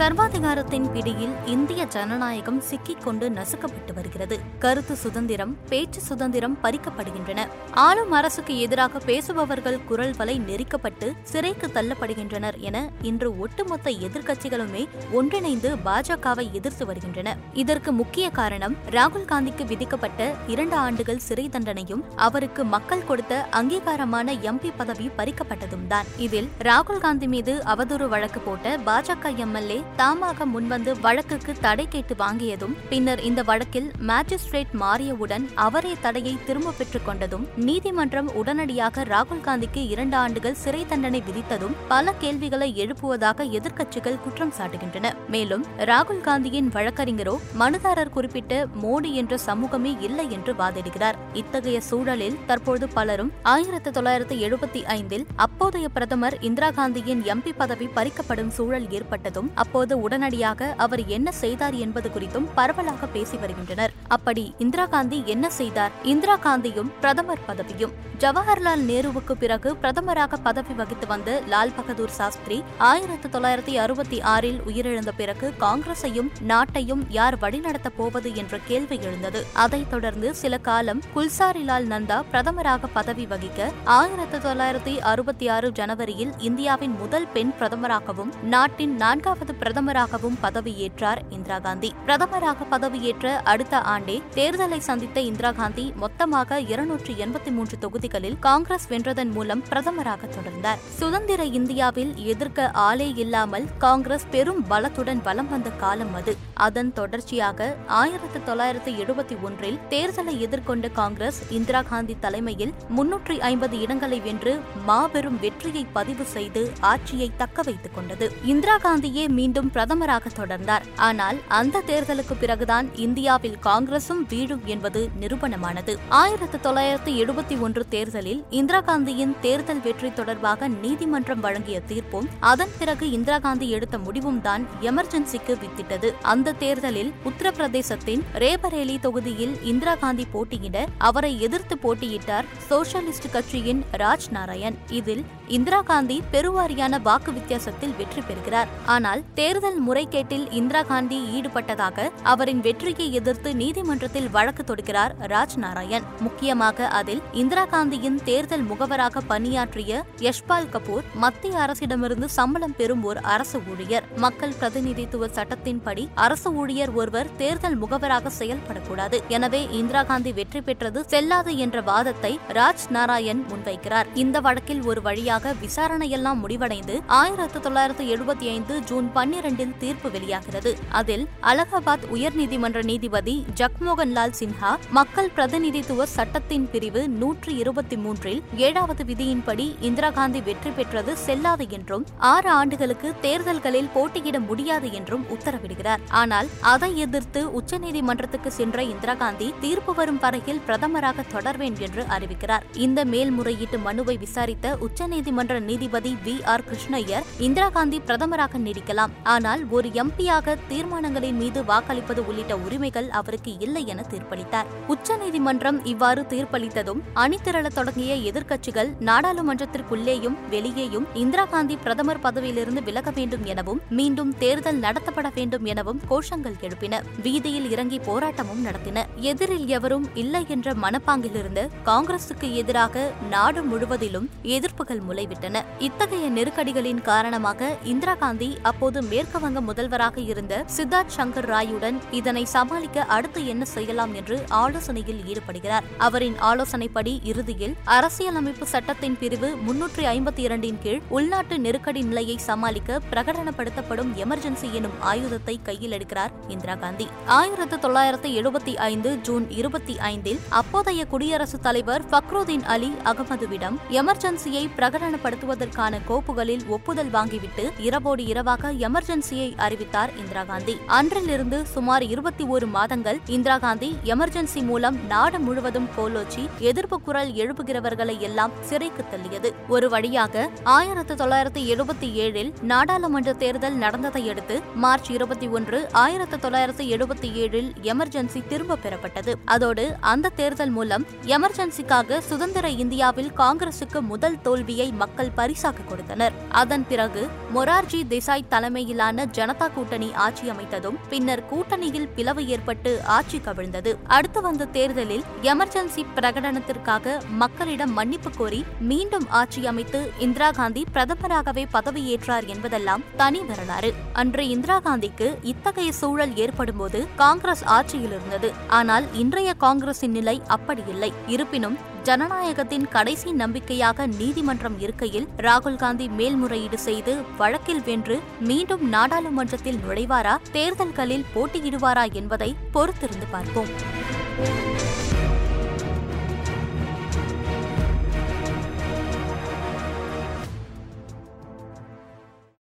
சர்வாதிகாரத்தின் பிடியில் இந்திய ஜனநாயகம் சிக்கிக்கொண்டு நசுக்கப்பட்டு வருகிறது. கருத்து சுதந்திரம் பேச்சு சுதந்திரம் பறிக்கப்படுகின்றன. ஆளும் அரசுக்கு எதிராக பேசுபவர்கள் குரல் வலை நெரிக்கப்பட்டு சிறைக்கு தள்ளப்படுகின்றனர் என இன்று ஒட்டுமொத்த எதிர்க்கட்சிகளுமே ஒன்றிணைந்து பாஜகவை எதிர்த்து வருகின்றன. இதற்கு முக்கிய காரணம் ராகுல் காந்திக்கு விதிக்கப்பட்ட இரண்டு ஆண்டுகள் சிறை தண்டனையும் அவருக்கு மக்கள் கொடுத்த அங்கீகாரமான எம்பி பதவி பறிக்கப்பட்டதும் தான். இதில் ராகுல் காந்தி மீது அவதூறு வழக்கு போட்ட பாஜக எம்எல்ஏ தாமாக முன்வந்து வழக்குக்கு தடை கேட்டு வாங்கியதும் பின்னர் இந்த வழக்கில் மேஜிஸ்ட்ரேட் மாறியவுடன் அவரே தடையை திரும்ப பெற்றுக் கொண்டதும் நீதிமன்றம் உடனடியாக ராகுல் காந்திக்கு இரண்டு ஆண்டுகள் சிறை தண்டனை விதித்ததும் பல கேள்விகளை எழுப்புவதாக எதிர்க்கட்சிகள் குற்றம் சாட்டுகின்றன. மேலும் ராகுல் காந்தியின் வழக்கறிஞரோ மனுதாரர் குறிப்பிட்ட மோடி என்ற சமூகமே இல்லை என்று வாதிடுகிறார். இத்தகைய சூழலில் தற்போது பலரும் ஆயிரத்தி தொள்ளாயிரத்தி எழுபத்தி ஐந்தில் அப்போதைய பிரதமர் இந்திரா காந்தியின் எம்பி பதவி பறிக்கப்படும் சூழல் ஏற்பட்டதும் அப்போது உடனடியாக அவர் என்ன செய்தார் என்பது குறித்தும் பரவலாக பேசி வருகின்றனர். அப்படி இந்திரா காந்தி என்ன செய்தார்? இந்திரா காந்தியும் பிரதமர் பதவியும். ஜவஹர்லால் நேருவுக்கு பிறகு பிரதமராக பதவி வகித்து வந்த லால் பகதூர் சாஸ்திரி ஆயிரத்தி தொள்ளாயிரத்தி அறுபத்தி ஆறில் உயிரிழந்த பிறகு காங்கிரஸையும் நாட்டையும் யார் வழிநடத்தப் போவது என்ற கேள்வி எழுந்தது. அதைத் தொடர்ந்து சில காலம் குல்சாரிலால் நந்தா பிரதமராக பதவி வகிக்க ஆயிரத்தி தொள்ளாயிரத்தி அறுபத்தி ஆறு ஜனவரியில் இந்தியாவின் முதல் பெண் பிரதமராகவும் நாட்டின் நான்காவது பிரதமராகவும் பதவியேற்றார் இந்திரா காந்தி. பிரதமராக பதவியேற்ற அடுத்த ஆண்டே தேர்தலை சந்தித்த இந்திரா காந்தி மொத்தமாக இருநூற்று எண்பத்தி மூன்று தொகுதிகளில் காங்கிரஸ் வென்றதன் மூலம் பிரதமராக தொடர்ந்தார். சுதந்திர இந்தியாவில் எதிர்க்க ஆளே இல்லாமல் காங்கிரஸ் பெரும் பலத்துடன் வலம் வந்த காலம் அது. அதன் தொடர்ச்சியாக ஆயிரத்தி தொள்ளாயிரத்தி எழுபத்தி ஒன்றில் தேர்தலை எதிர்கொண்ட காங்கிரஸ் இந்திரா காந்தி தலைமையில் முன்னூற்றி ஐம்பது இடங்களை வென்று மாபெரும் வெற்றியை பதிவு செய்து ஆட்சியை தக்க வைத்துக் கொண்டது. இந்திரா காந்தியே மீண்டும் பிரதமராக தொடர்ந்தார். ஆனால் அந்த தேர்தலுக்கு பிறகுதான் இந்தியாவில் காங்கிரசும் வீழும் என்பது நிரூபணமானது. ஆயிரத்தி தொள்ளாயிரத்தி எழுபத்தி ஒன்று தேர்தலில் இந்திரா காந்தியின் தேர்தல் வெற்றி தொடர்பாக நீதிமன்றம் வழங்கிய தீர்ப்பும் அதன் பிறகு இந்திரா காந்தி எடுத்த முடிவும் தான் எமர்ஜென்சிக்கு வித்திட்டது. அந்த தேர்தலில் உத்தரப்பிரதேசத்தின் ரேபரேலி தொகுதியில் இந்திரா காந்தி போட்டியிட அவரை எதிர்த்து போட்டியிட்டார் சோசியலிஸ்ட் கட்சியின் ராஜ் நாராயண் இதில் இந்திரா காந்தி பெருவாரியான வாக்கு வித்தியாசத்தில் வெற்றி பெறுகிறார். ஆனால் தேர்தல் முறைகேட்டில் இந்திரா காந்தி ஈடுபட்டதாக அவரின் வெற்றியை எதிர்த்து நீதிமன்றத்தில் வழக்கு தொடுக்கிறார் ராஜ் நாராயண் முக்கியமாக அதில் இந்திரா காந்தியின் தேர்தல் முகவராக பணியாற்றிய யஷ்பால் கபூர் மத்திய அரசிடமிருந்து சம்பளம் பெறும் ஒரு அரசு ஊழியர். மக்கள் பிரதிநிதித்துவ சட்டத்தின்படி அரசு ஊழியர் ஒருவர் தேர்தல் முகவராக செயல்படக்கூடாது. எனவே இந்திரா காந்தி வெற்றி பெற்றது செல்லாது என்ற வாதத்தை ராஜ் நாராயண் முன்வைக்கிறார். இந்த வழக்கில் ஒரு வழியாக விசாரணையெல்லாம் முடிவடைந்து ஆயிரத்தி தொள்ளாயிரத்தி எழுபத்தி ஐந்து ஜூன் பன்னிரண்டில் தீர்ப்பு வெளியாகிறது. அதில் அலகாபாத் உயர்நீதிமன்ற நீதிபதி ஜக்மோகன் லால் சின்ஹா மக்கள் பிரதிநிதித்துவ சட்டத்தின் பிரிவு நூற்றி இருபத்தி மூன்றில் ஏழாவது விதியின்படி இந்திரா காந்தி வெற்றி பெற்றது செல்லாது என்றும் ஆறு ஆண்டுகளுக்கு தேர்தல்களில் போட்டியிட முடியாது என்றும் உத்தரவிடுகிறார். ஆனால் அதை எதிர்த்து உச்சநீதிமன்றத்துக்கு சென்ற இந்திரா காந்தி தீர்ப்பு வரும் வரையில் பிரதமராக தொடர்வேன் என்று அறிவிக்கிறார். இந்த மேல்முறையீட்டு மனுவை விசாரித்த உச்சநீதிமன்ற நீதிபதி வி. ஆர். கிருஷ்ணய்யர் இந்திரா காந்தி பிரதமராக நீடிக்கலாம். ஆனால் ஒரு எம்பியாக தீர்மானங்களின் மீது வாக்களிப்பது உள்ளிட்ட உரிமைகள் அவருக்கு இல்லை என தீர்ப்பளித்தார். உச்சநீதிமன்றம் இவ்வாறு தீர்ப்பளித்ததும் அணிதிரள தொடங்கிய எதிர்க்கட்சிகள் நாடாளுமன்றத்திற்குள்ளேயும் வெளியேயும் இந்திரா காந்தி பிரதமர் பதவியிலிருந்து விலக வேண்டும் எனவும் மீண்டும் தேர்தல் நடத்தப்பட வேண்டும் எனவும் கோஷங்கள் எழுப்பின. வீதியில் இறங்கி போராட்டமும் நடத்தின. எதிரில் எவரும் இல்லை என்ற மனப்பாங்கிலிருந்து காங்கிரசுக்கு எதிராக நாடு முழுவதிலும் எதிர்ப்புகள் முளைவிட்டன. இத்தகைய நெருக்கடிகளின் காரணமாக இந்திரா காந்தி அப்போது மேற்கு வங்க முதல்வராக இருந்த சித்தார்த் சங்கர் ராயுடன் இதனை சமாளிக்க அடுத்து என்ன செய்யலாம் என்று ஆலோசனையில் ஈடுபடுகிறார். அவரின் ஆலோசனைப்படி இறுதியில் அரசியலமைப்பு சட்டத்தின் பிரிவு முன்னூற்றி ஐம்பத்தி இரண்டின் கீழ் உள்நாட்டு நெருக்கடி நிலையை சமாளிக்க பிரகடனப்படுத்தப்படும் எமர்ஜென்சி எனும் ஆயுதத்தை கையில் எடுக்கிறார் இந்திரா காந்தி. ஆயிரத்து தொள்ளாயிரத்து எழுபத்தி ஐந்து ஜூன் இருபத்தி ஐந்தில் அப்போதைய குடியரசுத் தலைவர் ஃபக்ருதீன் அலி அகமதுவிடம் எமர்ஜென்சியை பிரகடனப்படுத்துவதற்கான கோப்புகளில் ஒப்புதல் வாங்கிவிட்டு இரவோடு இரவாக எமர்ஜென்சியை அறிவித்தார் இந்திரா காந்தி. அன்றிலிருந்து சுமார் இருபத்தி ஒரு மாதங்கள் இந்திரா காந்தி எமர்ஜென்சி மூலம் நாடு முழுவதும் கோலோச்சி எதிர்ப்பு குரல் எழுப்புகிறவர்களை எல்லாம் சிறைக்கு தள்ளியது. ஒரு வழியாக ஆயிரத்து தொள்ளாயிரத்து எழுபத்தி ஏழில் நாடாளுமன்ற தேர்தல் நடந்ததை அடுத்து மார்ச் இருபத்தி ஒன்று ஆயிரத்தி தொள்ளாயிரத்தி எழுபத்தி ஏழில் எமர்ஜென்சி திரும்ப பெறப்பட்டது. அதோடு அந்த தேர்தல் மூலம் எமர்ஜென்சிக்காக சுதந்திர இந்தியாவில் காங்கிரசுக்கு முதல் தோல்வியை மக்கள் பரிசாக கொடுத்தனர். அதன் பிறகு மொரார்ஜி தேசாய் தலைமையிலான ஜனதா கூட்டணி ஆட்சி அமைத்ததும் பின்னர் கூட்டணியில் பிளவு ஏற்பட்டு ஆட்சி கவிழ்ந்தது. அடுத்து வந்த தேர்தலில் எமர்ஜென்சி பிரகடனத்திற்காக மக்களிடம் மன்னிப்பு கோரி மீண்டும் ஆட்சி அமைத்து இந்திரா காந்தி பிரதமராகவே பதவியேற்றார் என்பதெல்லாம் தனி வரலாறு. அன்று இந்திரா காந்திக்கு இத்தகைய சூழல் ஏற்படும் போது காங்கிரஸ் ஆட்சியில் இருந்தது. ஆனால் இன்றைய காங்கிரசின் நிலை அப்படி இல்லை. இருப்பினும் ஜனநாயகத்தின் கடைசி நம்பிக்கையாக நீதிமன்றம் இருக்கையில் ராகுல் காந்தி மேல்முறையீடு செய்து வழக்கில் வென்று மீண்டும் நாடாளுமன்றத்தில் நுழைவாரா தேர்தல்களில் போட்டியிடுவாரா என்பதை பொறுத்திருந்து பார்ப்போம்.